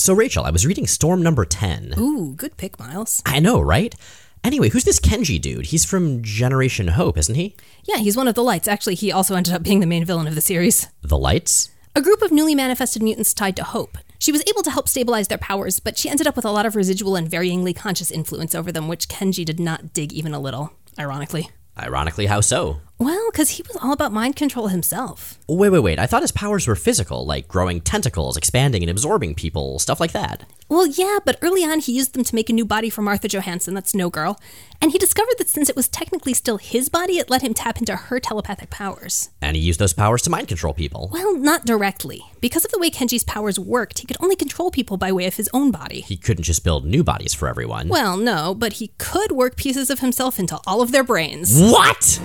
So, Rachel, I was reading Storm number 10. Ooh, good pick, Miles. I know, right? Anyway, who's this Kenji dude? He's from Generation Hope, isn't he? Yeah, he's one of the lights. Actually, he also ended up being the main villain of the series. The Lights? A group of newly manifested mutants tied to Hope. She was able to help stabilize their powers, but she ended up with a lot of residual and varyingly conscious influence over them, which Kenji did not dig even a little, ironically. Ironically, how so? Well, because he was all about mind control himself. Wait, wait, wait. I thought his powers were physical, like growing tentacles, expanding and absorbing people, stuff like that. Well, yeah, but early on he used them to make a new body for Martha Johansson, that's No Girl, and he discovered that since it was technically still his body, it let him tap into her telepathic powers. And he used those powers to mind control people. Well, not directly. Because of the way Kenji's powers worked, he could only control people by way of his own body. He couldn't just build new bodies for everyone. Well, no, but he could work pieces of himself into all of their brains. What?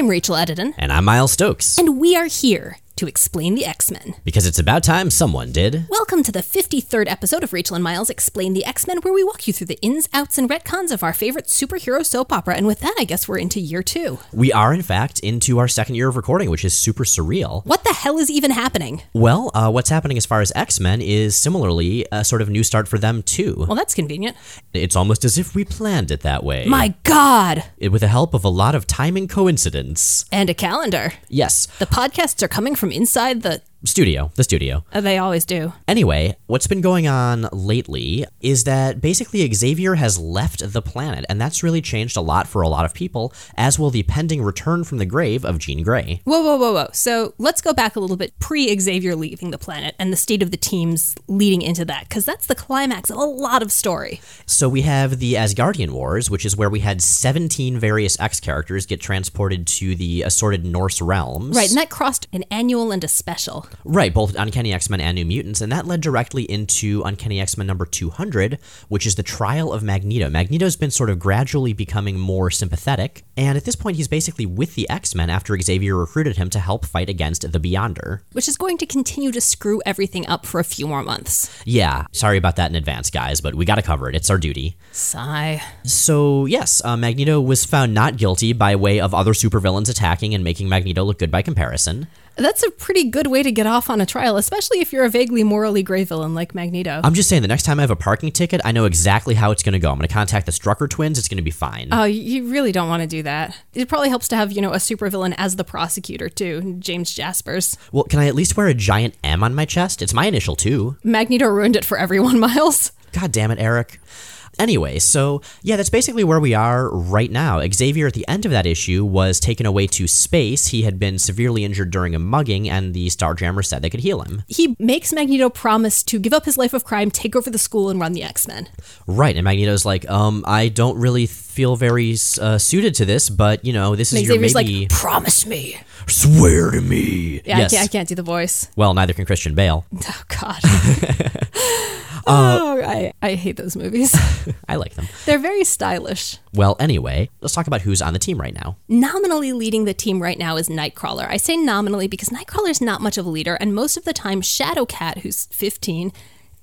I'm Rachel Edidin, And I'm Miles Stokes. and we are here to explain the X Men. Because it's about time someone did. Welcome to the 53rd episode of Rachel and Miles Explain the X Men, where we walk you through the ins, outs, and retcons of our favorite superhero soap opera. And with that, I guess we're into year two. We are, in fact, into our second year of recording, which is super surreal. What the hell is even happening? Well, uh, what's happening as far as X Men is similarly a sort of new start for them, too. Well, that's convenient. It's almost as if we planned it that way. My God! It- with the help of a lot of timing coincidence. And a calendar. Yes, The podcasts are coming from inside the. Studio, the studio. Uh, they always do. Anyway, what's been going on lately is that basically Xavier has left the planet, and that's really changed a lot for a lot of people, as will the pending return from the grave of Jean Grey. Whoa, whoa, whoa, whoa. So let's go back a little bit pre Xavier leaving the planet and the state of the teams leading into that, because that's the climax of a lot of story. So we have the Asgardian Wars, which is where we had 17 various X characters get transported to the assorted Norse realms. Right, and that crossed an annual and a special. Right, both Uncanny X Men and New Mutants, and that led directly into Uncanny X Men number 200, which is the trial of Magneto. Magneto's been sort of gradually becoming more sympathetic, and at this point, he's basically with the X Men after Xavier recruited him to help fight against the Beyonder. which is going to continue to screw everything up for a few more months. Yeah, sorry about that in advance, guys, but we gotta cover it. It's our duty. Sigh. So, yes, uh, Magneto was found not guilty by way of other supervillains attacking and making Magneto look good by comparison. That's a pretty good way to get off on a trial, especially if you're a vaguely morally gray villain like Magneto. I'm just saying, the next time I have a parking ticket, I know exactly how it's gonna go. I'm gonna contact the Strucker twins, it's gonna be fine. Oh, you really don't want to do that. It probably helps to have, you know, a supervillain as the prosecutor, too, James Jaspers. Well, can I at least wear a giant M on my chest? It's my initial too. Magneto ruined it for everyone, Miles. God damn it, Erik. Anyway, so yeah, that's basically where we are right now. Xavier, at the end of that issue, was taken away to space. He had been severely injured during a mugging, and the Starjammer said they could heal him. He makes Magneto promise to give up his life of crime, take over the school, and run the X Men. Right, and Magneto's like, um, I don't really feel very uh, suited to this, but you know, this is your Xavier's maybe. like, promise me. Swear to me. Yeah, yes. I, can't, I can't do the voice. Well, neither can Christian Bale. Oh, God. Uh, oh, I, I hate those movies. I like them. They're very stylish. Well, anyway, let's talk about who's on the team right now. Nominally leading the team right now is Nightcrawler. I say nominally because Nightcrawler's not much of a leader, and most of the time, Shadowcat, who's 15,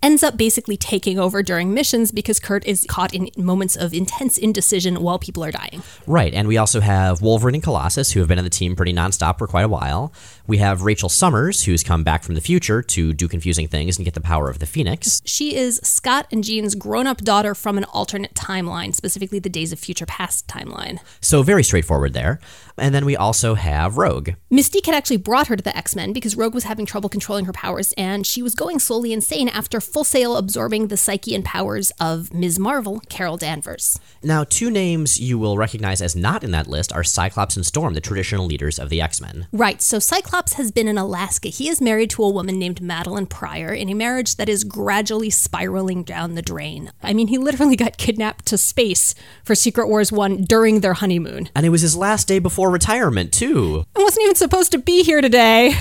ends up basically taking over during missions because Kurt is caught in moments of intense indecision while people are dying. Right, and we also have Wolverine and Colossus, who have been on the team pretty nonstop for quite a while. We have Rachel Summers, who's come back from the future to do confusing things and get the power of the Phoenix. She is Scott and Jean's grown up daughter from an alternate timeline, specifically the Days of Future Past timeline. So very straightforward there. And then we also have Rogue. Mystique had actually brought her to the X Men because Rogue was having trouble controlling her powers, and she was going slowly insane after Full Sail absorbing the psyche and powers of Ms. Marvel, Carol Danvers. Now, two names you will recognize as not in that list are Cyclops and Storm, the traditional leaders of the X Men. Right, so Cyclops has been in Alaska. He is married to a woman named Madelyne Pryor in a marriage that is gradually spiraling down the drain. I mean, he literally got kidnapped to space for Secret Wars 1 during their honeymoon. And it was his last day before retirement, too. I wasn't even supposed to be here today.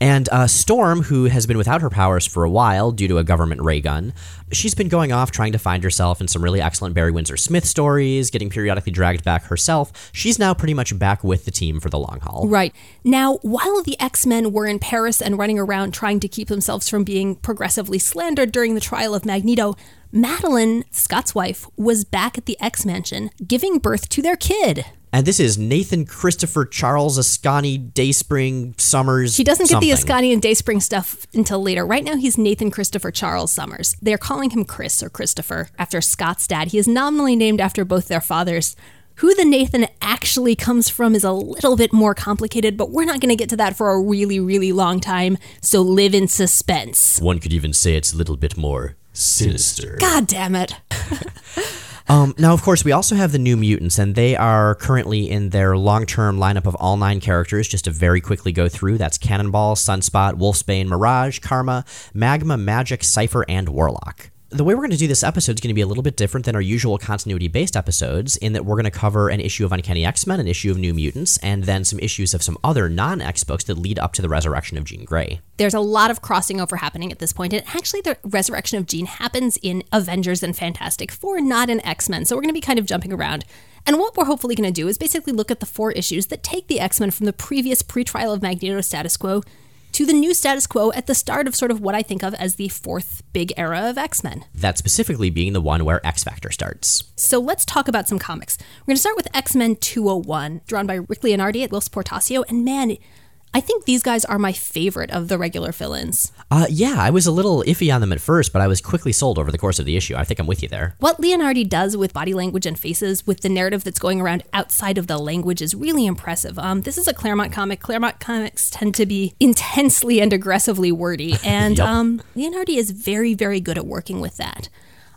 And uh, Storm, who has been without her powers for a while due to a government ray gun, she's been going off trying to find herself in some really excellent Barry Windsor Smith stories, getting periodically dragged back herself. She's now pretty much back with the team for the long haul. Right. Now, while the X Men were in Paris and running around trying to keep themselves from being progressively slandered during the trial of Magneto, Madelyne, Scott's wife, was back at the X Mansion giving birth to their kid. And this is Nathan Christopher Charles Askani Dayspring Summers. He doesn't get the. Askani and Dayspring stuff until later. Right now, he's Nathan Christopher Charles Summers. They're calling him Chris or Christopher after Scott's dad. He is nominally named after both their fathers. Who the Nathan actually comes from is a little bit more complicated, but we're not going to get to that for a really, really long time. So live in suspense. One could even say it's a little bit more sinister. God damn it. Um, now, of course, we also have the New Mutants, and they are currently in their long-term lineup of all nine characters. Just to very quickly go through, that's Cannonball, Sunspot, Wolfsbane, Mirage, Karma, Magma, Magic, Cipher, and Warlock. The way we're going to do this episode is going to be a little bit different than our usual continuity-based episodes, in that we're going to cover an issue of Uncanny X-Men, an issue of New Mutants, and then some issues of some other non-X books that lead up to the resurrection of Jean Grey. There's a lot of crossing over happening at this point, and actually, the resurrection of Jean happens in Avengers and Fantastic Four, not in X Men. So we're going to be kind of jumping around. And what we're hopefully going to do is basically look at the four issues that take the X Men from the previous pre-trial of Magneto status quo to the new status quo at the start of sort of what I think of as the fourth big era of X Men. That specifically being the one where X Factor starts. So let's talk about some comics. We're going to start with X Men 201, drawn by Rick Leonardi at Whilce Portacio. And man, I think these guys are my favorite of the regular fill ins. Uh, yeah, I was a little iffy on them at first, but I was quickly sold over the course of the issue. I think I'm with you there. What Leonardi does with body language and faces, with the narrative that's going around outside of the language, is really impressive. Um, this is a Claremont comic. Claremont comics tend to be intensely and aggressively wordy, and Yep. um, Leonardi is very, very good at working with that.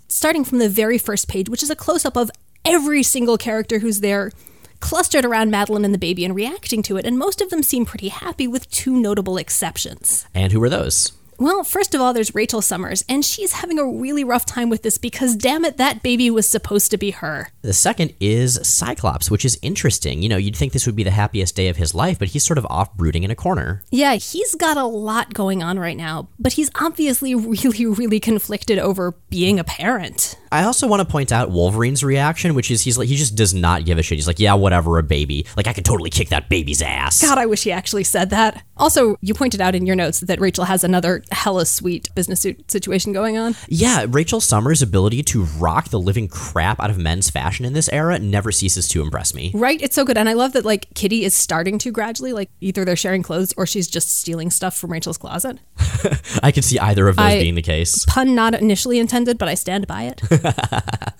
Starting from the very first page, which is a close up of every single character who's there, clustered around Madelyne and the baby and reacting to it, and most of them seem pretty happy, with two notable exceptions. And who were those? Well, first of all, there's Rachel Summers, and she's having a really rough time with this because, damn it, that baby was supposed to be her. The second is Cyclops, which is interesting. You know, you'd think this would be the happiest day of his life, but he's sort of off brooding in a corner. Yeah, he's got a lot going on right now, but he's obviously really, really conflicted over being a parent. I also want to point out Wolverine's reaction, which is he's like he just does not give a shit. He's like, yeah, whatever, a baby. Like I could totally kick that baby's ass. God, I wish he actually said that. Also, you pointed out in your notes that Rachel has another hella sweet business suit situation going on. Yeah, Rachel Summers' ability to rock the living crap out of men's fashion in this era never ceases to impress me. Right? It's so good. And I love that, like, Kitty is starting to gradually, like, either they're sharing clothes or she's just stealing stuff from Rachel's closet. I could see either of those I- being the case. Pun not initially intended, but I stand by it.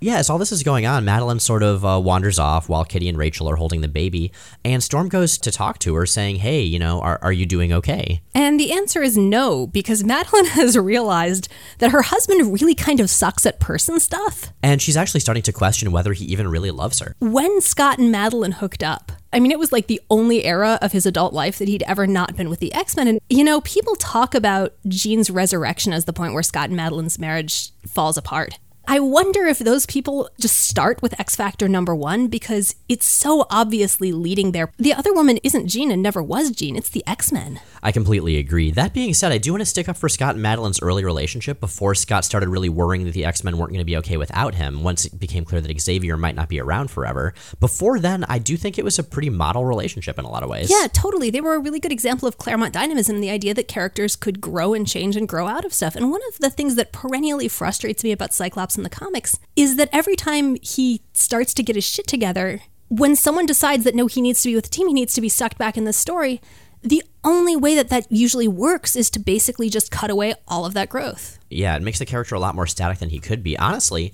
Yeah, as all this is going on, Madelyne sort of uh, wanders off while Kitty and Rachel are holding the baby, and Storm goes to talk to her, saying, "Hey, you know, are, are you doing okay?" And the answer is no, because Madelyne has realized that her husband really kind of sucks at person stuff. And she's actually starting to question whether he even really loves her. When Scott and Madelyne hooked up, I mean, it was like the only era of his adult life that he'd ever not been with the X Men. And, you know, people talk about Jean's resurrection as the point where Scott and Madelyne's marriage falls apart. I wonder if those people just start with X Factor number one because it's so obviously leading there. The other woman isn't Jean and never was Jean, it's the X Men. I completely agree. That being said, I do want to stick up for Scott and Madelyne's early relationship before Scott started really worrying that the X Men weren't going to be okay without him once it became clear that Xavier might not be around forever. Before then, I do think it was a pretty model relationship in a lot of ways. Yeah, totally. They were a really good example of Claremont dynamism, the idea that characters could grow and change and grow out of stuff. And one of the things that perennially frustrates me about Cyclops in the comics is that every time he starts to get his shit together, when someone decides that no, he needs to be with the team, he needs to be sucked back in the story, the only way that that usually works is to basically just cut away all of that growth. Yeah, it makes the character a lot more static than he could be. Honestly,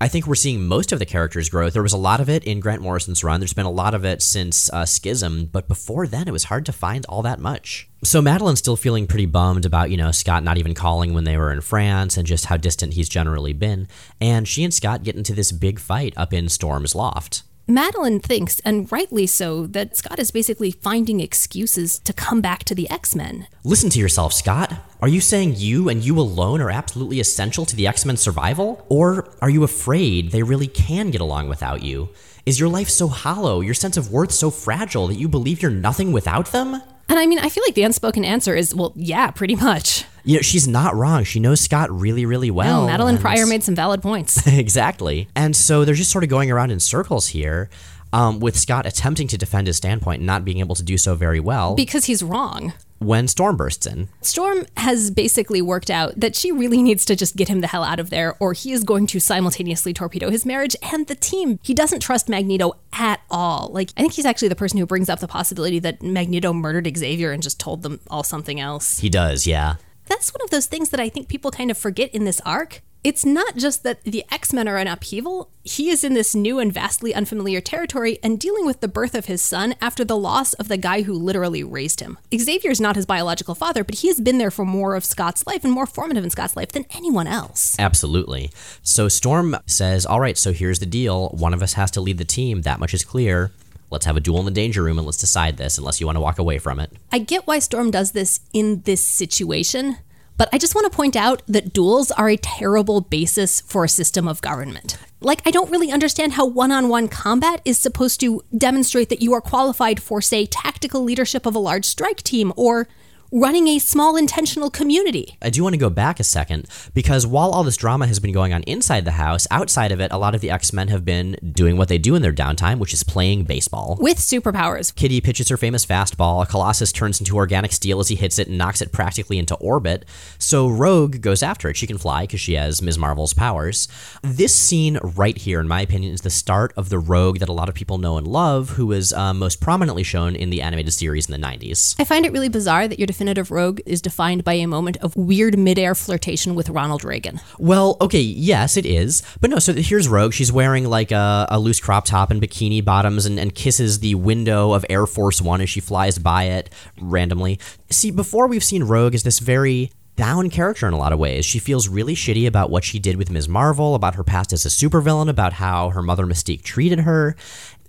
I think we're seeing most of the character's growth. There was a lot of it in Grant Morrison's run. There's been a lot of it since uh, Schism, but before then, it was hard to find all that much. So Madelyne's still feeling pretty bummed about, you know, Scott not even calling when they were in France and just how distant he's generally been. And she and Scott get into this big fight up in Storm's loft. Madelyne thinks, and rightly so, that Scott is basically finding excuses to come back to the X Men. Listen to yourself, Scott. Are you saying you and you alone are absolutely essential to the X Men's survival? Or are you afraid they really can get along without you? Is your life so hollow, your sense of worth so fragile that you believe you're nothing without them? And I mean, I feel like the unspoken answer is, well, yeah, pretty much. You know, she's not wrong. She knows Scott really, really well. Madelyne and- Pryor made some valid points. exactly. And so they're just sort of going around in circles here, um, with Scott attempting to defend his standpoint and not being able to do so very well. because he's wrong. When Storm bursts in. Storm has basically worked out that she really needs to just get him the hell out of there, or he is going to simultaneously torpedo his marriage and the team. He doesn't trust Magneto at all. Like, I think he's actually the person who brings up the possibility that Magneto murdered Xavier and just told them all something else. He does, yeah. That's one of those things that I think people kind of forget in this arc it's not just that the X Men are in upheaval, he is in this new and vastly unfamiliar territory and dealing with the birth of his son after the loss of the guy who literally raised him. Xavier's not his biological father, but he has been there for more of Scott's life and more formative in Scott's life than anyone else. Absolutely. So Storm says, All right, so here's the deal. One of us has to lead the team. That much is clear. Let's have a duel in the danger room and let's decide this, unless you want to walk away from it. I get why Storm does this in this situation but I just want to point out that duels are a terrible basis for a system of government. Like, I don't really understand how one on one combat is supposed to demonstrate that you are qualified for, say, tactical leadership of a large strike team or running a small intentional community. I do want to go back a second because while all this drama has been going on inside the house, outside of it, a lot of the X Men have been doing what they do in their downtime, which is playing baseball. With superpowers. Kitty pitches her famous fastball, Colossus turns into organic steel as he hits it and knocks it practically into orbit. So Rogue goes after it. She can fly because she has Ms. Marvel's powers. This scene right here, in my opinion, is the start of the Rogue that a lot of people know and love, who was uh, most prominently shown in the animated series in the 90s. I find it really bizarre that you're definitive rogue is defined by a moment of weird midair flirtation with Ronald Reagan. Well, okay, yes, it is. But no, so here's Rogue. She's wearing like a, a loose crop top and bikini bottoms and, and kisses the window of Air Force One as she flies by it randomly. See, before we've seen Rogue as this very down character in a lot of ways. She feels really shitty about what she did with Ms. Marvel, about her past as a supervillain, about how her mother Mystique treated her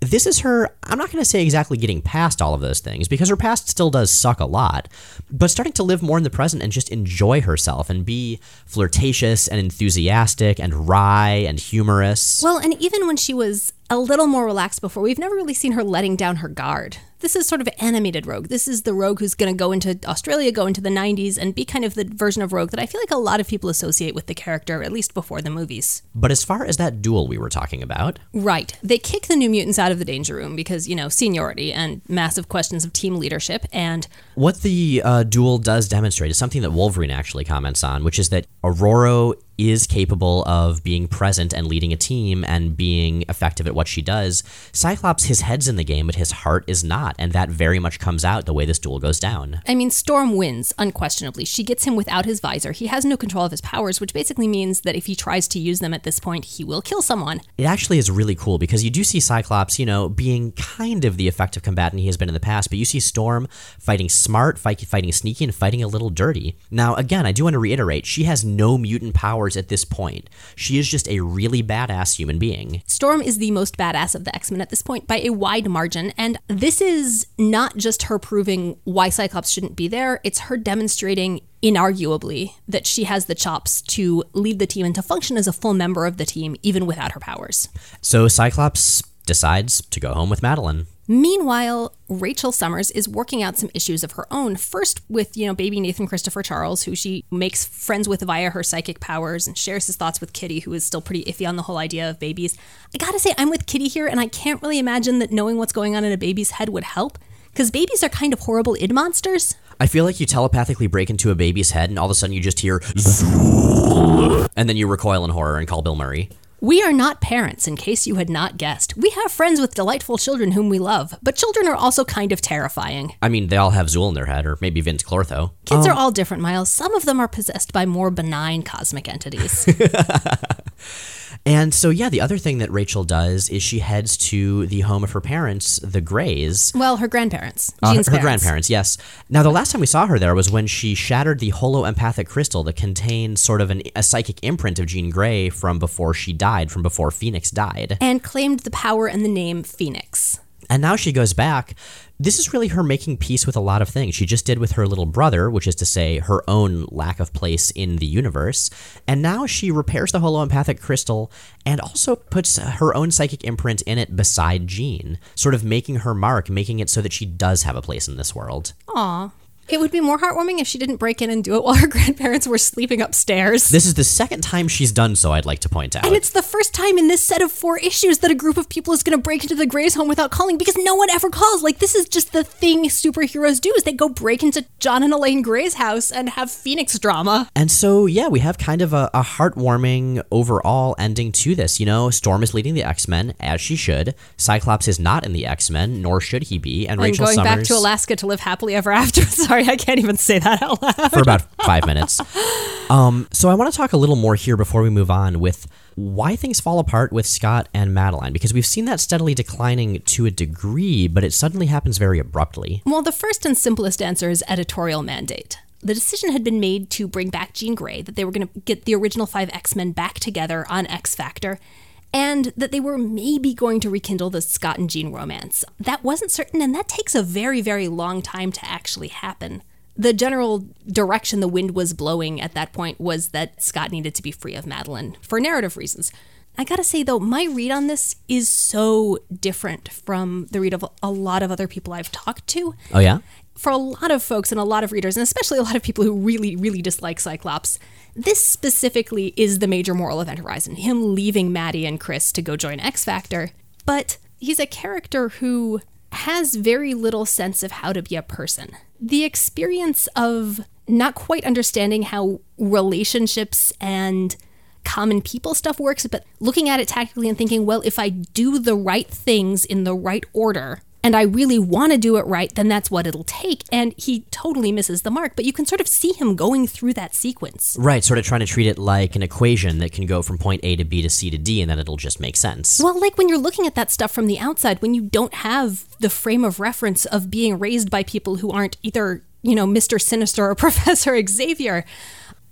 this is her, I'm not going to say exactly getting past all of those things because her past still does suck a lot, but starting to live more in the present and just enjoy herself and be flirtatious and enthusiastic and wry and humorous. Well, and even when she was a little more relaxed before, we've never really seen her letting down her guard this is sort of animated Rogue. This is the Rogue who's going to go into Australia, go into the 90s, and be kind of the version of Rogue that I feel like a lot of people associate with the character, at least before the movies. But as far as that duel we were talking about. Right. They kick the New Mutants out of the Danger Room because, you know, seniority and massive questions of team leadership. And. What the uh, duel does demonstrate is something that Wolverine actually comments on, which is that Ororo is capable of being present and leading a team and being effective at what she does. Cyclops, his head's in the game, but his heart is not, and that very much comes out the way this duel goes down. I mean, Storm wins, unquestionably. She gets him without his visor. He has no control of his powers, which basically means that if he tries to use them at this point, he will kill someone. It actually is really cool because you do see Cyclops, you know, being kind of the effective combatant he has been in the past, but you see Storm fighting smart, fight, fighting sneaky, and fighting a little dirty. Now, again, I do want to reiterate, she has no mutant powers powers at this point. She is just a really badass human being. Storm is the most badass of the X Men at this point by a wide margin, and this is not just her proving why Cyclops shouldn't be there, it's her demonstrating inarguably that she has the chops to lead the team and to function as a full member of the team even without her powers. So Cyclops decides to go home with Madelyne. Meanwhile, Rachel Summers is working out some issues of her own. First, with you know baby Nathan Christopher Charles, who she makes friends with via her psychic powers, and shares his thoughts with Kitty, who is still pretty iffy on the whole idea of babies. I gotta say, I'm with Kitty here, and I can't really imagine that knowing what's going on in a baby's head would help, because babies are kind of horrible id monsters. I feel like you telepathically break into a baby's head, and all of a sudden you just hear, and then you recoil in horror and call Bill Murray. We are not parents, in case you had not guessed. We have friends with delightful children whom we love, but children are also kind of terrifying. I mean, they all have Zuul in their head, or maybe Vinz Clortho. Kids um, are all different, Miles. Some of them are possessed by more benign cosmic entities. And so, yeah, the other thing that Rachel does is she heads to the home of her parents, the Greys. Well, her grandparents. Uh, Jean's her, her grandparents, yes. Now, the last time we saw her there was when she shattered the holo empathic crystal that contained sort of an, a psychic imprint of Jean Grey from before she died, from before Phoenix died. And claimed the power and the name Phoenix. And now she goes back. This is really her making peace with a lot of things. She just did with her little brother, which is to say, her own lack of place in the universe. And now she repairs the holoempathic crystal and also puts her own psychic imprint in it beside Jean, sort of making her mark, making it so that she does have a place in this world. Aw. It would be more heartwarming if she didn't break in and do it while her grandparents were sleeping upstairs. This is the second time she's done so, I'd like to point out. and it's the first time in this set of four issues that a group of people is going to break into the Grey's home without calling because no one ever calls. Like, this is just the thing superheroes do is they go break into John and Elaine Grey's house and have Phoenix drama. And so, yeah, we have kind of a, a heartwarming overall ending to this. You know, Storm is leading the X Men as she should. Cyclops is not in the X Men, nor should he be. And, And Rachel going Summers back to Alaska to live happily ever after. Sorry, I can't even say that out loud. for about five minutes. Um, so I want to talk a little more here before we move on with why things fall apart with Scott and Madelyne because we've seen that steadily declining to a degree, but it suddenly happens very abruptly. Well, the first and simplest answer is editorial mandate. The decision had been made to bring back Jean Grey, that they were going to get the original five X Men back together on X Factor, and that they were maybe going to rekindle the Scott and Jean romance. That wasn't certain, and that takes a very, very long time to actually happen. The general direction the wind was blowing at that point was that Scott needed to be free of Madelyne for narrative reasons. I gotta say, though, my read on this is so different from the read of a lot of other people I've talked to Oh, yeah? For a lot of folks and a lot of readers, and especially a lot of people who really, really dislike Cyclops, this specifically is the major moral event horizon him leaving Maddie and Chris to go join X Factor. But he's a character who has very little sense of how to be a person. The experience of not quite understanding how relationships and common people stuff works, but looking at it tactically and thinking, well, if I do the right things in the right order, and I really want to do it right, then that's what it'll take. And he totally misses the mark, but you can sort of see him going through that sequence. Right, sort of trying to treat it like an equation that can go from point A to B to C to D and then it'll just make sense. Well, like when you're looking at that stuff from the outside, when you don't have the frame of reference of being raised by people who aren't either, you know, Mr. Sinister or Professor Xavier,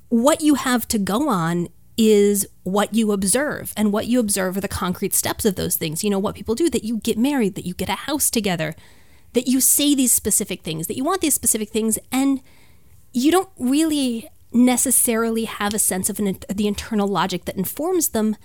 what you have to go on is what you observe. And what you observe are the concrete steps of those things. You know, what people do, that you get married, that you get a house together, that you say these specific things, that you want these specific things, and you don't really necessarily have a sense of an, the internal logic that informs them.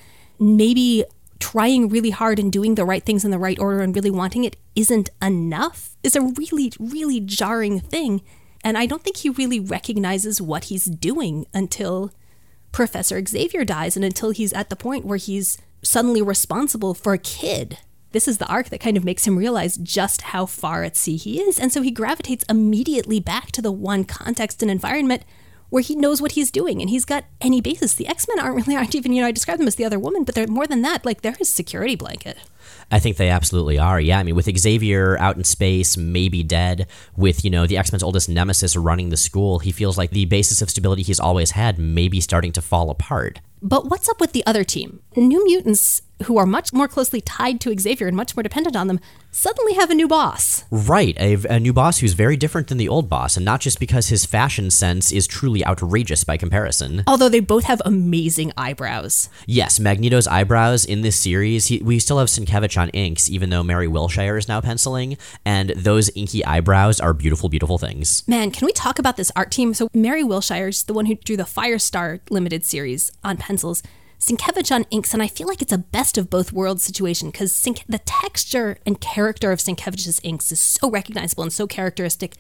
Maybe trying really hard and doing the right things in the right order and really wanting it isn't enough is a really, really jarring thing. And I don't think he really recognizes what he's doing until Professor Xavier dies and until he's at the point where he's suddenly responsible for a kid. This is the arc that kind of makes him realize just how far at sea he is. And so he gravitates immediately back to the one context and environment where he knows what he's doing and he's got any basis. The X Men aren't really, aren't even, you know, I describe them as the other woman, but they're more than that. Like, they're his security blanket. I think they absolutely are. Yeah, I mean, with Xavier out in space, maybe dead, with, you know, the X Men's oldest nemesis running the school, he feels like the basis of stability he's always had may be starting to fall apart. But what's up with the other team? New mutants, who are much more closely tied to Xavier and much more dependent on them, suddenly have a new boss. Right, a, a new boss who's very different than the old boss, and not just because his fashion sense is truly outrageous by comparison. Although they both have amazing eyebrows. Yes, Magneto's eyebrows in this series, he, we still have Sienkiewicz on inks, even though Mary Wilshire is now penciling, and those inky eyebrows are beautiful, beautiful things. Man, can we talk about this art team? So Mary Wilshire's the one who drew the Firestar limited series on pencils. Sienkiewicz on inks, and I feel like it's a best of both worlds situation because the texture and character of Sienkiewicz's inks is so recognizable and so characteristic.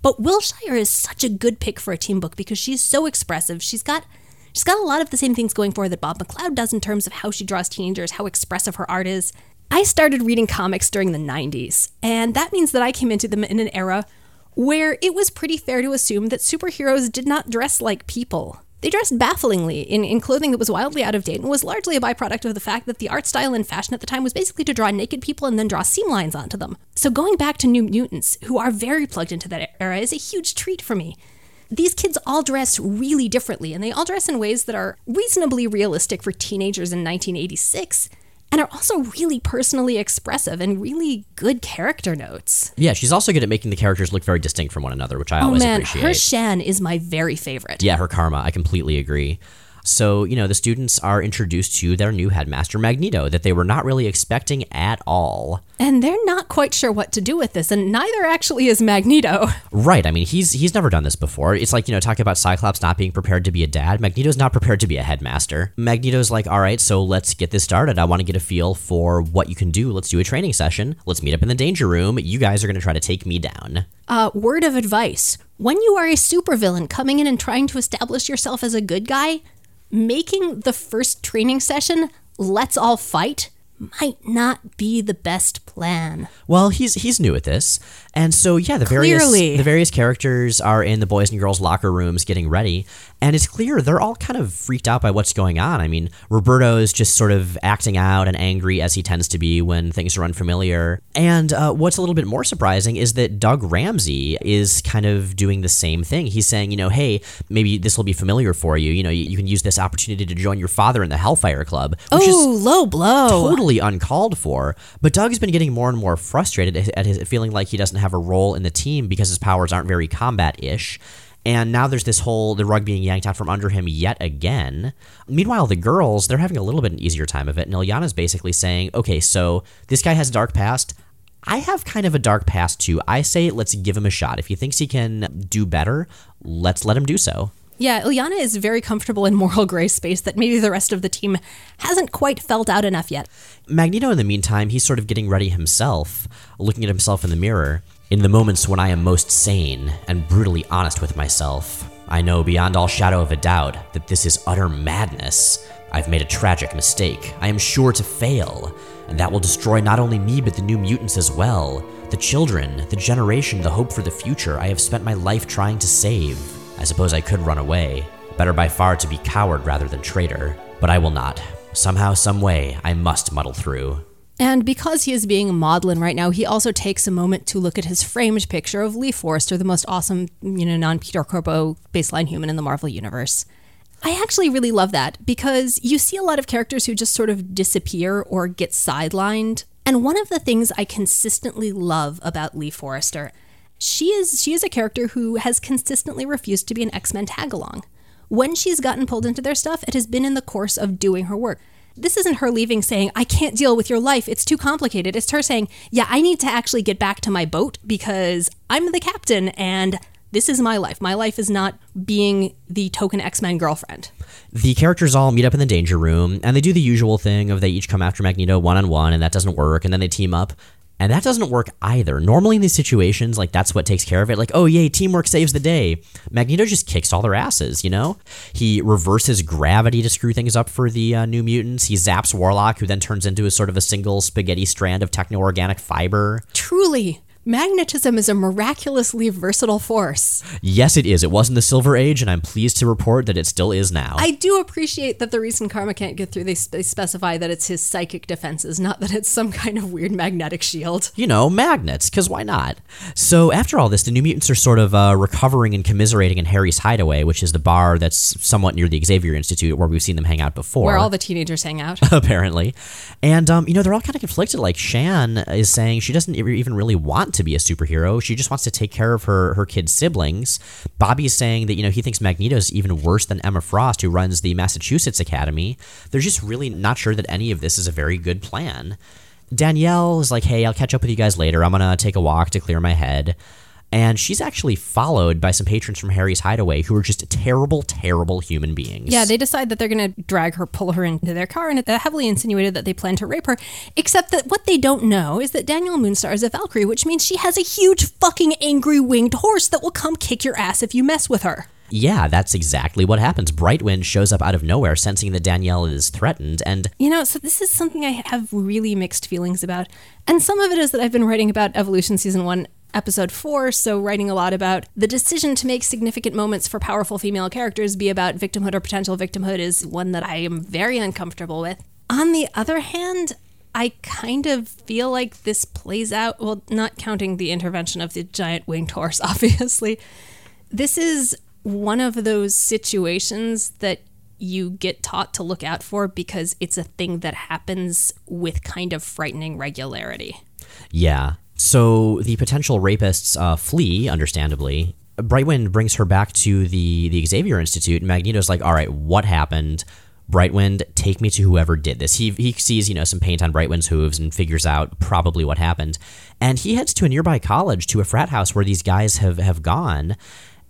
But Wilshire is such a good pick for a team book because she's so expressive. She's got she's got a lot of the same things going for her that Bob McLeod does in terms of how she draws teenagers, how expressive her art is. I started reading comics during the 90s, and that means that I came into them in an era where it was pretty fair to assume that superheroes did not dress like people. They dressed bafflingly in, in clothing that was wildly out of date and was largely a byproduct of the fact that the art style and fashion at the time was basically to draw naked people and then draw seam lines onto them. So going back to New Mutants, who are very plugged into that era, is a huge treat for me. These kids all dress really differently, and they all dress in ways that are reasonably realistic for teenagers in 1986 and are also really personally expressive and really good character notes. Yeah, she's also good at making the characters look very distinct from one another, which I Oh always man, appreciate. her Shan is my very favorite. Yeah, her karma. I completely agree. So, you know, the students are introduced to their new headmaster, Magneto, that they were not really expecting at all. And they're not quite sure what to do with this, and neither actually is Magneto. Right. I mean, he's he's never done this before. It's like, you know, talking about Cyclops not being prepared to be a dad. Magneto's not prepared to be a headmaster. Magneto's like, all right, so let's get this started. I want to get a feel for what you can do. Let's do a training session. Let's meet up in the danger room. You guys are going to try to take me down. Uh, word of advice when you are a supervillain coming in and trying to establish yourself as a good guy, making the first training session, let's all fight, might not be the best plan. Well, he's he's new at this, and so yeah, the Clearly. various the various characters are in the boys and girls locker rooms getting ready, and it's clear they're all kind of freaked out by what's going on. I mean, Roberto is just sort of acting out and angry as he tends to be when things are unfamiliar. And uh, what's a little bit more surprising is that Doug Ramsey is kind of doing the same thing. He's saying, you know, hey, maybe this will be familiar for you. You know, you, you can use this opportunity to join your father in the Hellfire Club, Oh, low blow. totally uncalled for. But Doug's been getting more and more frustrated at- at his feeling like he doesn't have a role in the team because his powers aren't very combat ish. And now there's this whole the rug being yanked out from under him yet again. Meanwhile, the girls they're having a little bit an easier time of it. And Illyana's basically saying, "Okay, so this guy has a dark past. I have kind of a dark past too. I say let's give him a shot. If he thinks he can do better, let's let him do so." Yeah, Illyana is very comfortable in moral gray space that maybe the rest of the team hasn't quite felt out enough yet. Magneto, in the meantime, he's sort of getting ready himself, looking at himself in the mirror. In the moments when I am most sane and brutally honest with myself, I know beyond all shadow of a doubt that this is utter madness. I've made a tragic mistake. I am sure to fail, and that will destroy not only me but the new mutants as well. The children, the generation, the hope for the future I have spent my life trying to save. I suppose I could run away. Better by far to be coward rather than traitor. But I will not. Somehow, some way, I must muddle through. And because he is being maudlin right now, he also takes a moment to look at his framed picture of Lee Forrester, the most awesome, you know, non Peter Corpo baseline human in the Marvel Universe. I actually really love that because you see a lot of characters who just sort of disappear or get sidelined. And one of the things I consistently love about Lee Forrester, she is she is a character who has consistently refused to be an X-Men tag along. When she's gotten pulled into their stuff, it has been in the course of doing her work. This isn't her leaving saying, I can't deal with your life. It's too complicated. It's her saying, Yeah, I need to actually get back to my boat because I'm the captain and this is my life. My life is not being the token X Men girlfriend. The characters all meet up in the danger room, and they do the usual thing of they each come after Magneto one on one, and that doesn't work, and then they team up. And that doesn't work either. Normally in these situations, like that's what takes care of it. Like, oh yay, teamwork saves the day. Magneto just kicks all their asses, you know? He reverses gravity to screw things up for the uh, new mutants. He zaps Warlock, who then turns into a sort of a single spaghetti strand of techno-organic fiber. Truly, magnetism is a miraculously versatile force. Yes, it is. It was in the Silver Age, and I'm pleased to report that it still is now. I do appreciate that the reason Karma can't get through, they, they specify that it's his psychic defenses, not that it's some kind of weird magnetic shield. you know, magnets, because why not? So, after all this, the New Mutants are sort of uh, recovering and commiserating in Harry's Hideaway, which is the bar that's somewhat near the Xavier Institute where we've seen them hang out before. Where all the teenagers hang out. apparently. And, um, you know, they're all kind of conflicted. Like, Shan is saying she doesn't even really want to be a superhero. She just wants to take care of her, her kid's siblings. Bobby is saying that, you know, he thinks Magneto's even worse than Emma Frost, who runs the Massachusetts Academy. They're just really not sure that any of this is a very good plan. Danielle is like, hey, I'll catch up with you guys later. I'm to take a walk to clear my head. And she's actually followed by some patrons from Harry's Hideaway who are just terrible, terrible human beings. Yeah, they decide that they're going to drag her, pull her into their car, and it uh, heavily insinuated that they plan to rape her. Except that what they don't know is that Danielle Moonstar is a Valkyrie, which means she has a huge fucking angry winged horse that will come kick your ass if you mess with her. Yeah, that's exactly what happens. Brightwind shows up out of nowhere, sensing that Danielle is threatened, and You know, so this is something I have really mixed feelings about. And some of it is that I've been writing about Evolution Season 1, Episode 4, so writing a lot about the decision to make significant moments for powerful female characters be about victimhood or potential victimhood is one that I am very uncomfortable with. On the other hand, I kind of feel like this plays out, well, not counting the intervention of the giant winged horse, obviously. This is one of those situations that you get taught to look out for because it's a thing that happens with kind of frightening regularity. yeah. So the potential rapists uh, flee, understandably, Brightwind brings her back to the the Xavier Institute, and Magneto's like, "All right, what happened?" Brightwind, take me to whoever did this. He he sees you know some paint on Brightwind's hooves and figures out probably what happened, and he heads to a nearby college to a frat house where these guys have have gone,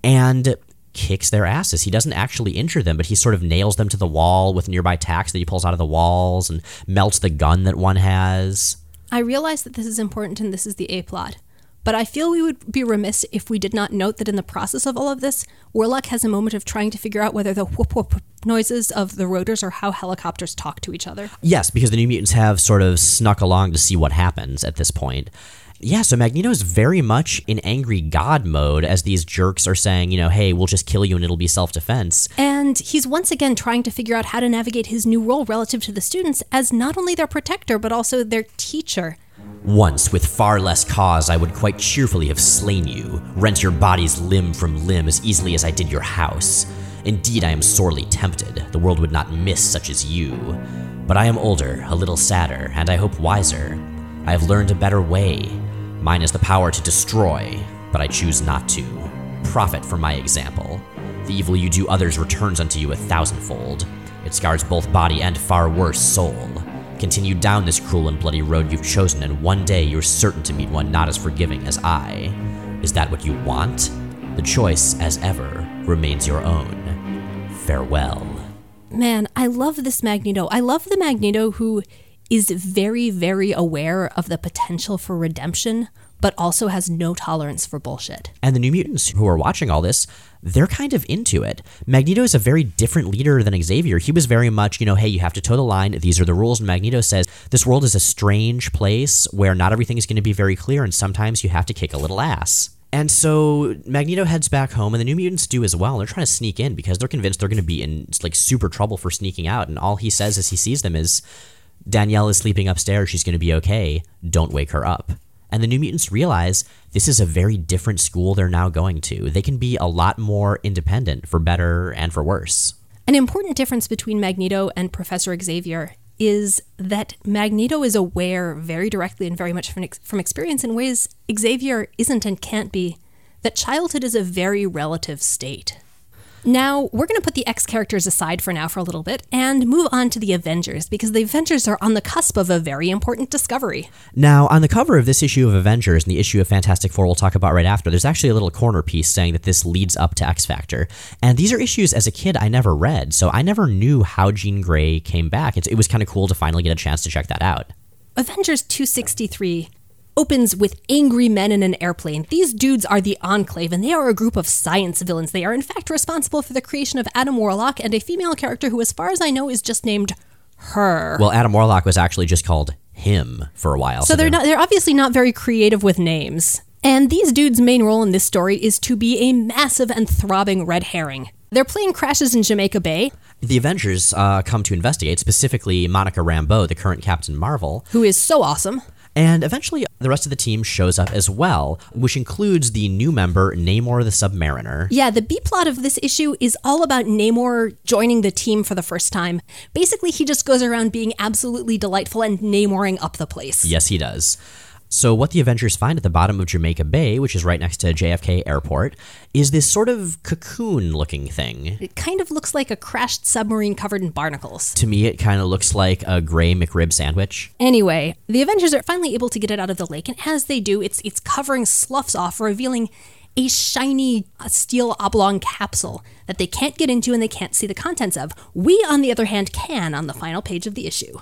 and kicks their asses. He doesn't actually injure them, but he sort of nails them to the wall with nearby tacks that he pulls out of the walls and melts the gun that one has. I realize that this is important and this is the A plot. But I feel we would be remiss if we did not note that in the process of all of this, Warlock has a moment of trying to figure out whether the whoop whoop noises of the rotors are how helicopters talk to each other. Yes, because the New Mutants have sort of snuck along to see what happens at this point. Yeah, so Magneto is very much in angry god mode as these jerks are saying, you know, hey, we'll just kill you and it'll be self defense. And he's once again trying to figure out how to navigate his new role relative to the students as not only their protector, but also their teacher. Once, with far less cause, I would quite cheerfully have slain you, rent your bodies limb from limb as easily as I did your house. Indeed, I am sorely tempted. The world would not miss such as you. But I am older, a little sadder, and I hope wiser. I have learned a better way. Mine is the power to destroy, but I choose not to. Profit from my example. The evil you do others returns unto you a thousandfold. It scars both body and far worse soul. Continue down this cruel and bloody road you've chosen, and one day you're certain to meet one not as forgiving as I. Is that what you want? The choice, as ever, remains your own. Farewell. Man, I love this Magneto. I love the Magneto who is very, very aware of the potential for redemption, but also has no tolerance for bullshit. And the New Mutants who are watching all this, they're kind of into it. Magneto is a very different leader than Xavier. He was very much, you know, hey, you have to toe the line. These are the rules. And Magneto says this world is a strange place where not everything is going to be very clear, and sometimes you have to kick a little ass. And so Magneto heads back home, and the New Mutants do as well. They're trying to sneak in because they're convinced they're going to be in like super trouble for sneaking out. And all he says as he sees them is, Danielle is sleeping upstairs. She's going to be okay. Don't wake her up. And the New Mutants realize this is a very different school they're now going to. They can be a lot more independent for better and for worse. An important difference between Magneto and Professor Xavier is that Magneto is aware very directly and very much from, from experience in ways Xavier isn't and can't be that childhood is a very relative state. Now, we're going to put the X characters aside for now for a little bit and move on to the Avengers because the Avengers are on the cusp of a very important discovery. Now, on the cover of this issue of Avengers and the issue of Fantastic Four we'll talk about right after, there's actually a little corner piece saying that this leads up to X Factor. And these are issues as a kid I never read, so I never knew how Jean Grey came back. It's, it was kind of cool to finally get a chance to check that out. Avengers 263 opens with angry men in an airplane. These dudes are the Enclave, and they are a group of science villains. They are, in fact, responsible for the creation of Adam Warlock and a female character who, as far as I know, is just named her. Well, Adam Warlock was actually just called him for a while. So, so they're, they're not they're obviously not very creative with names. And these dudes' main role in this story is to be a massive and throbbing red herring. Their plane crashes in Jamaica Bay. The Avengers uh, come to investigate, specifically Monica Rambeau, the current Captain Marvel, who is so awesome. And eventually, the rest of the team shows up as well, which includes the new member, Namor the Submariner. Yeah, the B plot of this issue is all about Namor joining the team for the first time. Basically, he just goes around being absolutely delightful and Namoring up the place. Yes, he does. So, what the Avengers find at the bottom of Jamaica Bay, which is right next to JFK Airport, is this sort of cocoon looking thing. It kind of looks like a crashed submarine covered in barnacles. To me, it kind of looks like a gray McRib sandwich. Anyway, the Avengers are finally able to get it out of the lake, and as they do, it's, it's covering sloughs off, revealing a shiny uh, steel oblong capsule that they can't get into and they can't see the contents of. We, on the other hand, can on the final page of the issue.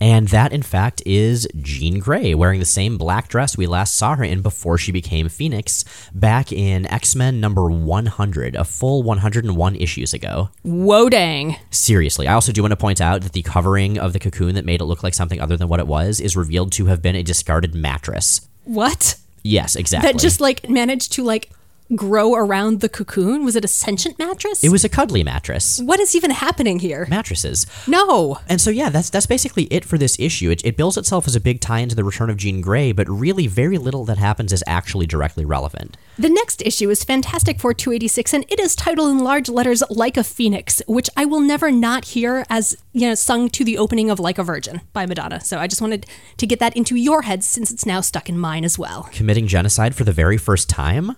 And that, in fact, is Jean Grey wearing the same black dress we last saw her in before she became Phoenix back in X Men number 100, a full 101 issues ago. Whoa, dang. Seriously. I also do want to point out that the covering of the cocoon that made it look like something other than what it was is revealed to have been a discarded mattress. What? Yes, exactly. That just like managed to like grow around the cocoon? Was it a sentient mattress? It was a cuddly mattress. What is even happening here? Mattresses. No. And so yeah, that's that's basically it for this issue. It, it bills itself as a big tie into the return of Jean Grey, but really very little that happens is actually directly relevant. The next issue is Fantastic Four 286, and it is titled in large letters "Like a Phoenix," which I will never not hear as you know sung to the opening of "Like a Virgin" by Madonna. So I just wanted to get that into your heads since it's now stuck in mine as well. Committing genocide for the very first time.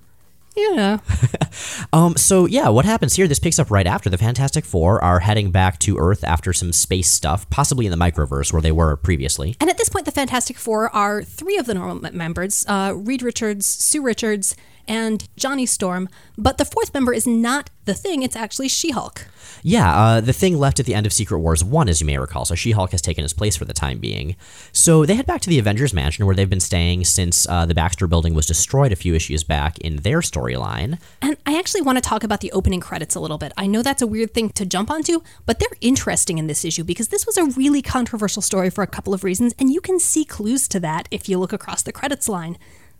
Yeah. Um, so yeah, what happens here? This picks up right after the Fantastic Four are heading back to Earth after some space stuff, possibly in the microverse where they were previously. And at this point, the Fantastic Four are three of the normal members uh, Reed Richards, Sue Richards, and Johnny Storm. But the fourth member is not the thing, it's actually She Hulk. Yeah, uh, the thing left at the end of Secret Wars 1, as you may recall, so She Hulk has taken his place for the time being. So they head back to the Avengers Mansion where they've been staying since uh, the Baxter building was destroyed a few issues back in their storyline. And I actually want to talk about the opening credits a little bit. I know that's a weird thing to jump onto, but they're interesting in this issue because this was a really controversial story for a couple of reasons, and you can see clues to that if you look across the credits line.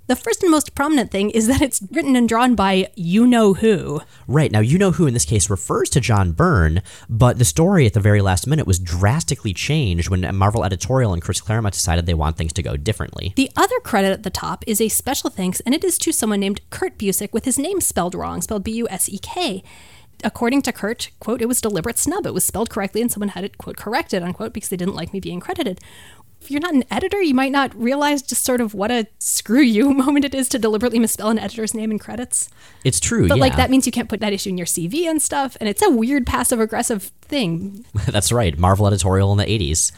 The first and most prominent thing is that it's written and drawn by you know who. Right, now you know who in this case refers to John Byrne, but the story at the very last minute was drastically changed when Marvel Editorial and Chris Claremont decided they want things to go differently. The other credit at the top is a special thanks, and it is to someone named Kurt Busiek with his name spelled wrong, spelled B U S E K. According to Kurt, quote, it was deliberate snub. It was spelled correctly, and someone had it, quote, corrected, unquote, because they didn't like me being credited. If you're not an editor, you might not realize just sort of what a screw you moment it is to deliberately misspell an editor's name in credits. It's true, But yeah. like that means you can't put that issue in your CV and stuff, and it's a weird passive aggressive thing. That's right, Marvel Editorial in the 80s.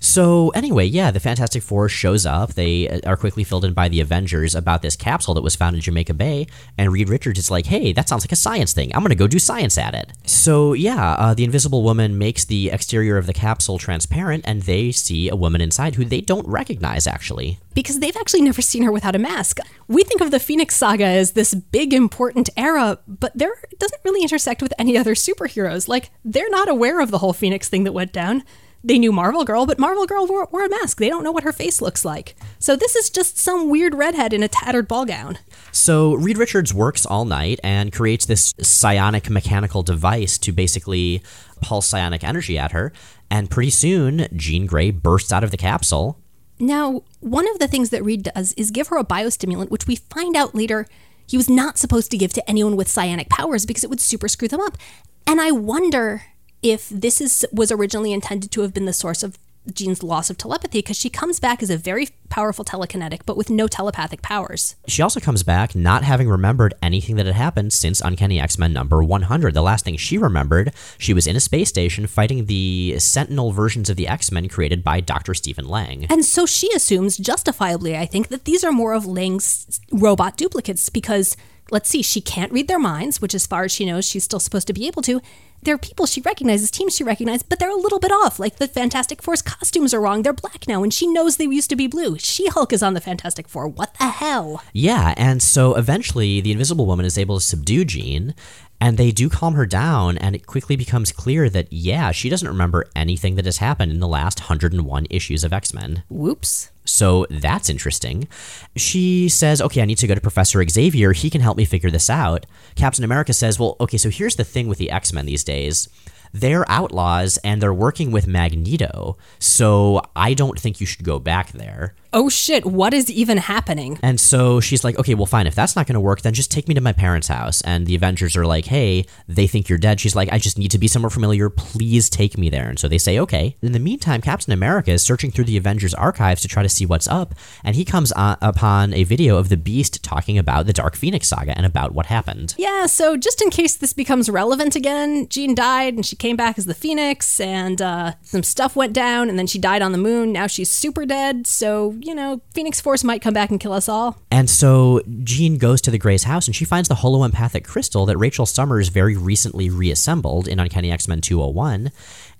So, anyway, yeah, the Fantastic Four shows up. They uh, are quickly filled in by the Avengers about this capsule that was found in Jamaica Bay. And Reed Richards is like, hey, that sounds like a science thing. I'm to go do science at it. So, yeah, uh, the Invisible Woman makes the exterior of the capsule transparent, and they see a woman inside who they don't recognize, actually. because they've actually never seen her without a mask. We think of the Phoenix Saga as this big important era, but there doesn't really intersect with any other superheroes. Like they're not aware of the whole Phoenix thing that went down. They knew Marvel Girl, but Marvel Girl wore, wore a mask. They don't know what her face looks like. So this is just some weird redhead in a tattered ball gown. So Reed Richards works all night and creates this psionic mechanical device to basically pulse psionic energy at her. And pretty soon, Jean Grey bursts out of the capsule. Now, one of the things that Reed does is give her a biostimulant, which we find out later he was not supposed to give to anyone with psionic powers because it would super screw them up. And I wonder if this is was originally intended to have been the source of Jean's loss of telepathy because she comes back as a very powerful telekinetic but with no telepathic powers. She also comes back not having remembered anything that had happened since Uncanny X Men number 100. The last thing she remembered, she was in a space station fighting the Sentinel versions of the X Men created by Dr. Steven Lang. And so she assumes, justifiably, I think, that these are more of Lang's robot duplicates because, let's see, she can't read their minds, which, as far as she knows, she's still supposed to be able to. There are people she recognizes, teams she recognizes, but they're a little bit off. Like the Fantastic Four's costumes are wrong. They're black now, and she knows they used to be blue. She Hulk is on the Fantastic Four. What the hell? Yeah, and so eventually the Invisible Woman is able to subdue Jean, and they do calm her down, and it quickly becomes clear that, yeah, she doesn't remember anything that has happened in the last 101 issues of X Men. Whoops. So that's interesting. She says, okay, I need to go to Professor Xavier. He can help me figure this out. Captain America says, well, okay, so here's the thing with the X Men these days. They're outlaws and they're working with Magneto, so I don't think you should go back there. Oh shit, what is even happening? And so she's like, okay, well, fine. If that's not going to work, then just take me to my parents' house. And the Avengers are like, hey, they think you're dead. She's like, I just need to be somewhere familiar. Please take me there. And so they say, okay. In the meantime, Captain America is searching through the Avengers archives to try to see what's up. And he comes on, upon a video of the Beast talking about the Dark Phoenix saga and about what happened. Yeah, so just in case this becomes relevant again, Jean died and she came back as the Phoenix, and uh, some stuff went down, and then she died on the moon. Now she's super dead, so, you know, Phoenix Force might come back and kill us all. And so Jean goes to the Grey's house and she finds the holoempathic crystal that Rachel Summers very recently reassembled in Uncanny X Men 201.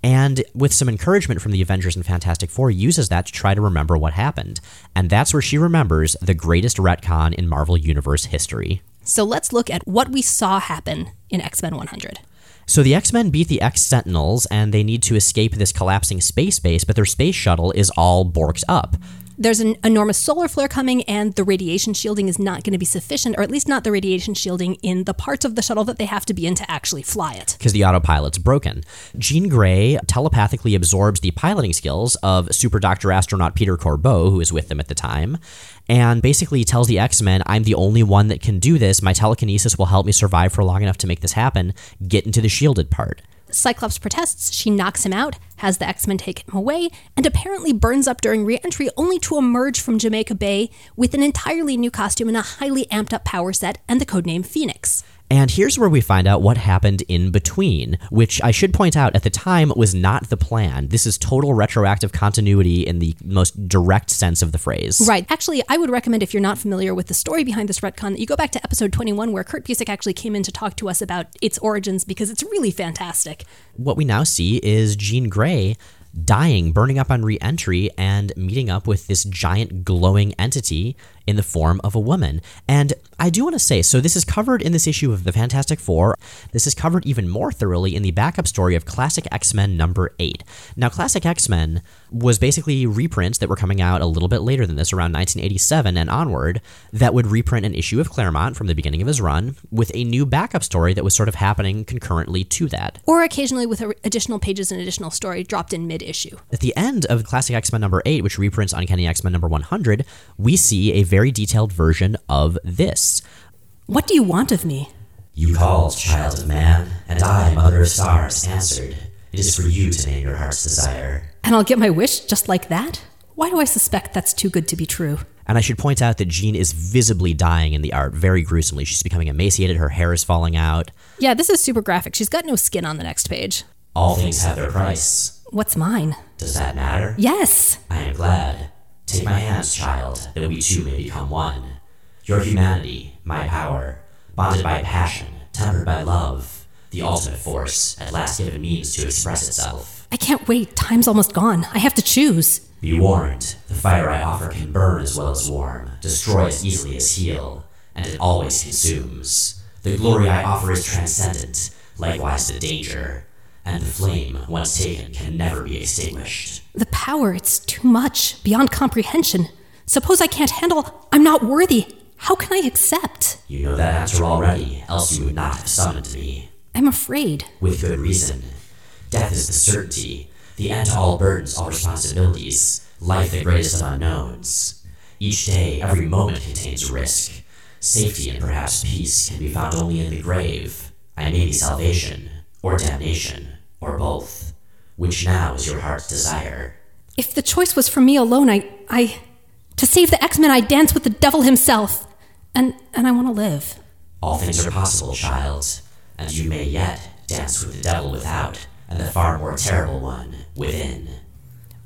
And with some encouragement from the Avengers and Fantastic Four, uses that to try to remember what happened. And that's where she remembers the greatest retcon in Marvel Universe history. So let's look at what we saw happen in X Men 100. So the X Men beat the X Sentinels and they need to escape this collapsing space base, but their space shuttle is all borked up. There's an enormous solar flare coming, and the radiation shielding is not going to be sufficient, or at least not the radiation shielding in the parts of the shuttle that they have to be in to actually fly it. because the autopilot's broken. Jean Grey telepathically absorbs the piloting skills of Super Doctor Astronaut Peter Corbeau, who is with them at the time, and basically tells the X Men, I'm the only one that can do this. My telekinesis will help me survive for long enough to make this happen. Get into the shielded part. Cyclops protests, she knocks him out, has the X Men take him away, and apparently burns up during re entry only to emerge from Jamaica Bay with an entirely new costume and a highly amped up power set and the codename Phoenix. And here's where we find out what happened in between, which I should point out at the time was not the plan. This is total retroactive continuity in the most direct sense of the phrase. Right. Actually, I would recommend if you're not familiar with the story behind this retcon that you go back to episode 21 where Kurt Busiek actually came in to talk to us about its origins because it's really fantastic. What we now see is Jean Grey dying, burning up on re entry, and meeting up with this giant glowing entity in the form of a woman. And I do want to say so, this is covered in this issue of the Fantastic Four. This is covered even more thoroughly in the backup story of Classic X Men number 8. Now, Classic X Men was basically reprints that were coming out a little bit later than this, around 1987 and onward, that would reprint an issue of Claremont from the beginning of his run with a new backup story that was sort of happening concurrently to that. Or occasionally with additional pages and additional story dropped in mid issue. At the end of Classic X Men number 8, which reprints Uncanny X Men number 100, we see a very detailed version of this. What do you want of me? You called, child of man, and I, mother of stars, answered. It is for you to name your heart's desire. And I'll get my wish just like that? Why do I suspect that's too good to be true? And I should point out that Jean is visibly dying in the art very gruesomely. She's becoming emaciated, her hair is falling out. Yeah, this is super graphic. She's got no skin on the next page. All things have their price. What's mine? Does that matter? Yes. I am glad. Take my hands, child, that we two may become one. Your humanity, my power, bonded by passion, tempered by love, the ultimate force, at last given means to express itself. I can't wait. Time's almost gone. I have to choose. Be warned, the fire I offer can burn as well as warm, destroy as easily as heal, and it always consumes. The glory I offer is transcendent, likewise the danger, and the flame, once taken, can never be extinguished. The power, it's too much, beyond comprehension. Suppose I can't handle, I'm not worthy. How can I accept? You know that answer already, else you would not have summoned me. I'm afraid. With good reason. Death is the certainty, the end to all burdens, all responsibilities, life the greatest of unknowns. Each day, every moment contains risk. Safety and perhaps peace can be found only in the grave. I may be salvation, or damnation, or both. Which now is your heart's desire? If the choice was for me alone, I. I. To save the X Men, I dance with the devil himself. And. and I want to live. All things are possible, child. And you may yet dance with the devil without, and the far more terrible one within.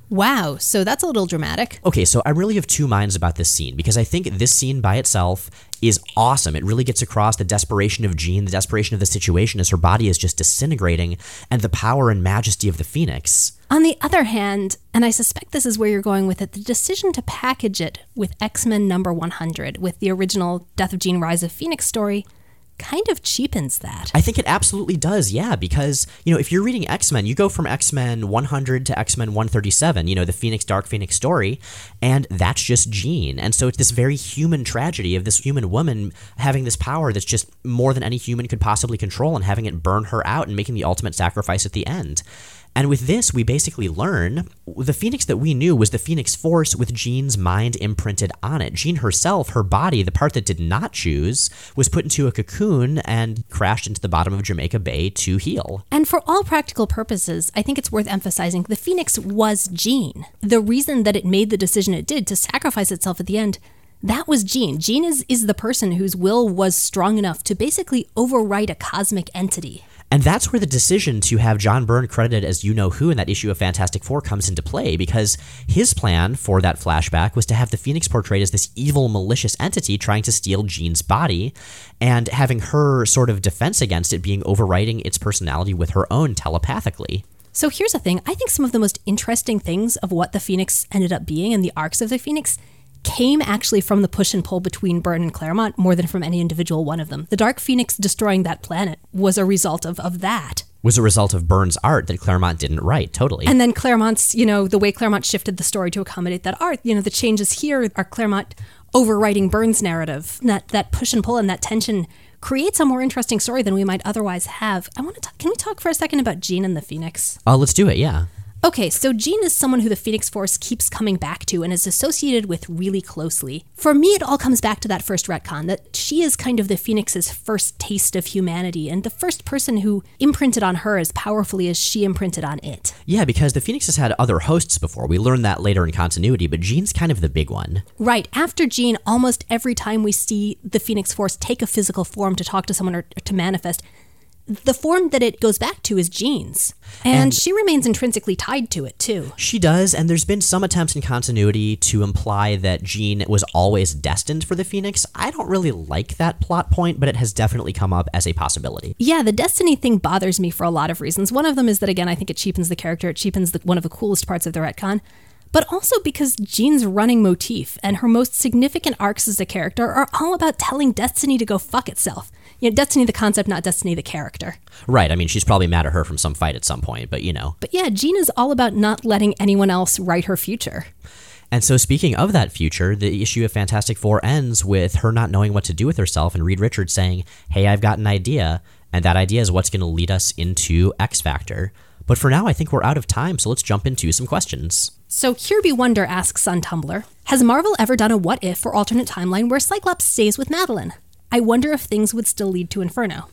Wow, so that's a little dramatic. Okay, so I really have two minds about this scene because I think this scene by itself is awesome. It really gets across the desperation of Jean, the desperation of the situation as her body is just disintegrating, and the power and majesty of the Phoenix. On the other hand, and I suspect this is where you're going with it, the decision to package it with X Men number 100, with the original Death of Jean Rise of Phoenix story, kind of cheapens that. I think it absolutely does, yeah, because, you know, if you're reading X Men, you go from X Men 100 to X Men 137, you know, the Phoenix Dark Phoenix story, and that's just Jean. And so it's this very human tragedy of this human woman having this power that's just more than any human could possibly control and having it burn her out and making the ultimate sacrifice at the end. And with this, we basically learn the Phoenix that we knew was the Phoenix Force with Jean's mind imprinted on it. Jean herself, her body, the part that did not choose, was put into a cocoon and crashed into the bottom of Jamaica Bay to heal. And for all practical purposes, I think it's worth emphasizing the Phoenix was Jean. The reason that it made the decision it did to sacrifice itself at the end that was Jean. Jean is, is the person whose will was strong enough to basically overwrite a cosmic entity. And that's where the decision to have John Byrne credited as you know who in that issue of Fantastic Four comes into play because his plan for that flashback was to have the Phoenix portrayed as this evil, malicious entity trying to steal Jean's body and having her sort of defense against it being overriding its personality with her own telepathically. So here's the thing I think some of the most interesting things of what the Phoenix ended up being and the arcs of the Phoenix came actually from the push and pull between Byrne and Claremont more than from any individual one of them. The Dark Phoenix destroying that planet was a result of, of that. Was a result of Byrne's art that Claremont didn't write, totally. And then Claremont's, you know, the way Claremont shifted the story to accommodate that art, you know, the changes here are Claremont overwriting Byrne's narrative. That that push and pull and that tension creates a more interesting story than we might otherwise have. I want to talk, can we talk for a second about Jean and the Phoenix? Oh, uh, let's do it, yeah. Okay, so Jean is someone who the Phoenix Force keeps coming back to and is associated with really closely. For me, it all comes back to that first retcon that she is kind of the Phoenix's first taste of humanity and the first person who imprinted on her as powerfully as she imprinted on it. Yeah, because the Phoenix has had other hosts before. We learned that later in continuity, but Jean's kind of the big one. Right. After Jean, almost every time we see the Phoenix Force take a physical form to talk to someone or to manifest, the form that it goes back to is Jean's. And, And- she remains intrinsically tied to it, too. She does, and there's been some attempts in continuity to imply that Jean was always destined for the Phoenix. I don't really like that plot point, but it has definitely come up as a possibility. Yeah, the destiny thing bothers me for a lot of reasons. One of them is that, again, I think it cheapens the character, it cheapens the, one of the coolest parts of the retcon. But also because Jean's running motif and her most significant arcs as a character are all about telling Destiny to go fuck itself. You know, Destiny the concept, not Destiny the character. Right, I mean, she's probably mad at her from some fight at some point, but you know. But yeah, Jean is all about not letting anyone else write her future. And so, speaking of that future, the issue of Fantastic Four ends with her not knowing what to do with herself and Reed Richards saying, Hey, I've got an idea. And that idea is what's going to lead us into X Factor. But for now, I think we're out of time, so let's jump into some questions. So Kirby Wonder asks on Tumblr, Has Marvel ever done a what if or alternate timeline where Cyclops stays with Madelyne? I wonder if things would still lead to Inferno.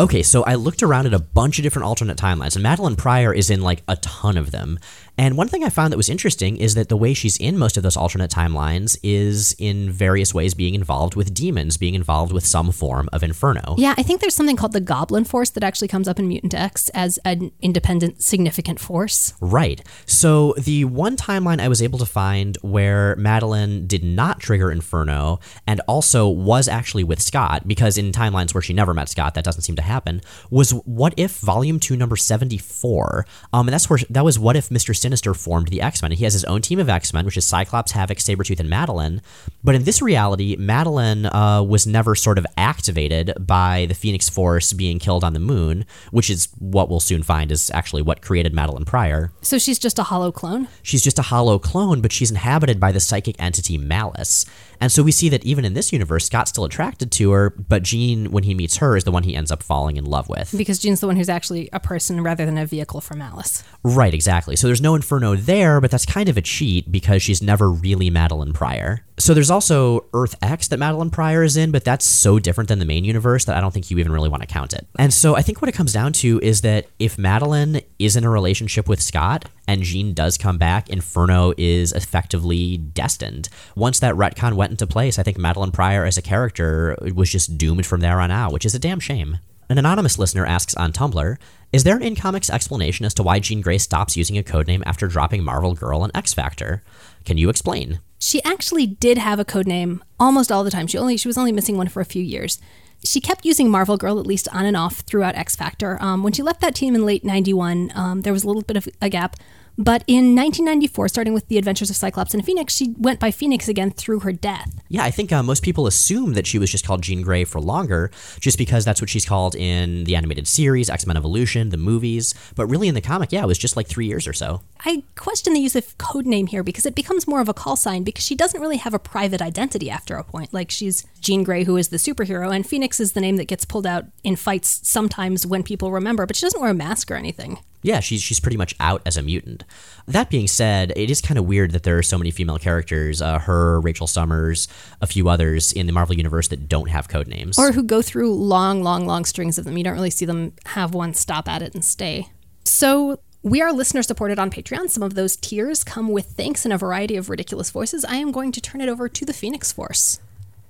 Okay, so I looked around at a bunch of different alternate timelines, and Madelyne Pryor is in like a ton of them. And one thing I found that was interesting is that the way she's in most of those alternate timelines is in various ways being involved with demons, being involved with some form of inferno. Yeah, I think there's something called the Goblin Force that actually comes up in Mutant X as an independent, significant force. Right. So the one timeline I was able to find where Madelyne did not trigger Inferno and also was actually with Scott, because in timelines where she never met Scott, that doesn't seem to happen, was What If Volume 2, number 74. Um, and that's where that was What If Mr. Sinister formed the X Men. He has his own team of X Men, which is Cyclops, Havoc, Sabretooth, and Madelyne. But in this reality, Madelyne uh, was never sort of activated by the Phoenix Force being killed on the moon, which is what we'll soon find is actually what created Madelyne Pryor. So she's just a hollow clone? She's just a hollow clone, but she's inhabited by the psychic entity Malice. And so we see that even in this universe, Scott's still attracted to her, but Jean, when he meets her, is the one he ends up falling in love with. Because Jean's the one who's actually a person rather than a vehicle for Malice. Right, exactly. So there's no Inferno there, but that's kind of a cheat because she's never really Madelyne Pryor. So there's also Earth X that Madelyne Pryor is in, but that's so different than the main universe that I don't think you even really want to count it. And so I think what it comes down to is that if Madelyne is in a relationship with Scott and Jean does come back, Inferno is effectively destined. Once that retcon went into place, I think Madelyne Pryor as a character was just doomed from there on out, which is a damn shame. An anonymous listener asks on Tumblr, is there an in-comics explanation as to why Jean Grey stops using a codename after dropping Marvel Girl and X Factor? Can you explain? She actually did have a code name almost all the time. She only she was only missing one for a few years. She kept using Marvel Girl at least on and off throughout X Factor. Um, when she left that team in late '91, um, there was a little bit of a gap. But in 1994, starting with the Adventures of Cyclops and Phoenix, she went by Phoenix again through her death. Yeah, I think uh, most people assume that she was just called Jean Grey for longer, just because that's what she's called in the animated series, X Men Evolution, the movies. But really, in the comic, yeah, it was just like three years or so. I question the use of code name here because it becomes more of a call sign because she doesn't really have a private identity after a point. Like she's Jean Grey, who is the superhero, and Phoenix is the name that gets pulled out in fights sometimes when people remember, but she doesn't wear a mask or anything. Yeah, she's she's pretty much out as a mutant. That being said, it is kind of weird that there are so many female characters, uh, her, Rachel Summers, a few others in the Marvel universe that don't have code names. Or who go through long, long, long strings of them. You don't really see them have one stop at it and stay. So we are listener supported on Patreon. Some of those tiers come with thanks and a variety of ridiculous voices. I am going to turn it over to the Phoenix Force.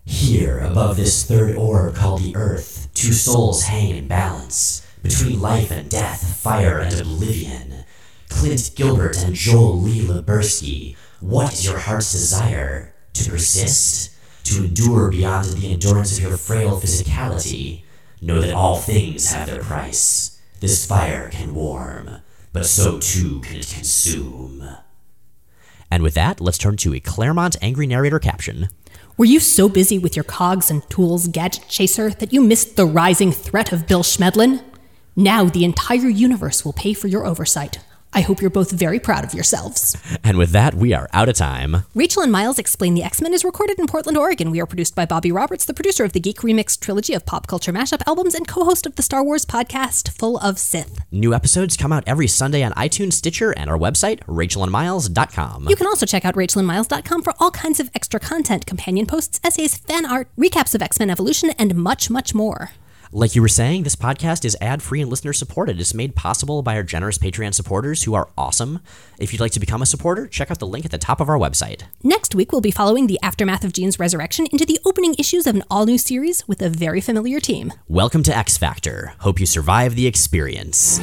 Here, above this third orb called the Earth, two souls hang in balance, between life and death, fire and oblivion. Clint Gilbert and Joel Lee Lebersky, what is your heart's desire? To persist? To endure beyond the endurance of your frail physicality? Know that all things have their price. This fire can warm, but so too can it consume. and with that, let's turn to a Claremont angry narrator caption. Were you so busy with your cogs and tools, Gadget Chaser, that you missed the rising threat of Bill Schmedlin? Now the entire universe will pay for your oversight. I hope you're both very proud of yourselves. And with that, we are out of time. Rachel and Miles Explain the X Men is recorded in Portland, Oregon. We are produced by Bobby Roberts, the producer of the Geek Remix trilogy of pop culture mashup albums and co host of the Star Wars podcast, Full of Sith. New episodes come out every Sunday on iTunes, Stitcher, and our website, rachelandmiles.com. You can also check out rachelandmiles.com for all kinds of extra content, companion posts, essays, fan art, recaps of X Men Evolution, and much, much more. Like you were saying, this podcast is ad free and listener supported. It's made possible by our generous Patreon supporters who are awesome. If you'd like to become a supporter, check out the link at the top of our website. Next week, we'll be following the aftermath of Jean's resurrection into the opening issues of an all new series with a very familiar team. Welcome to X Factor. Hope you survive the experience.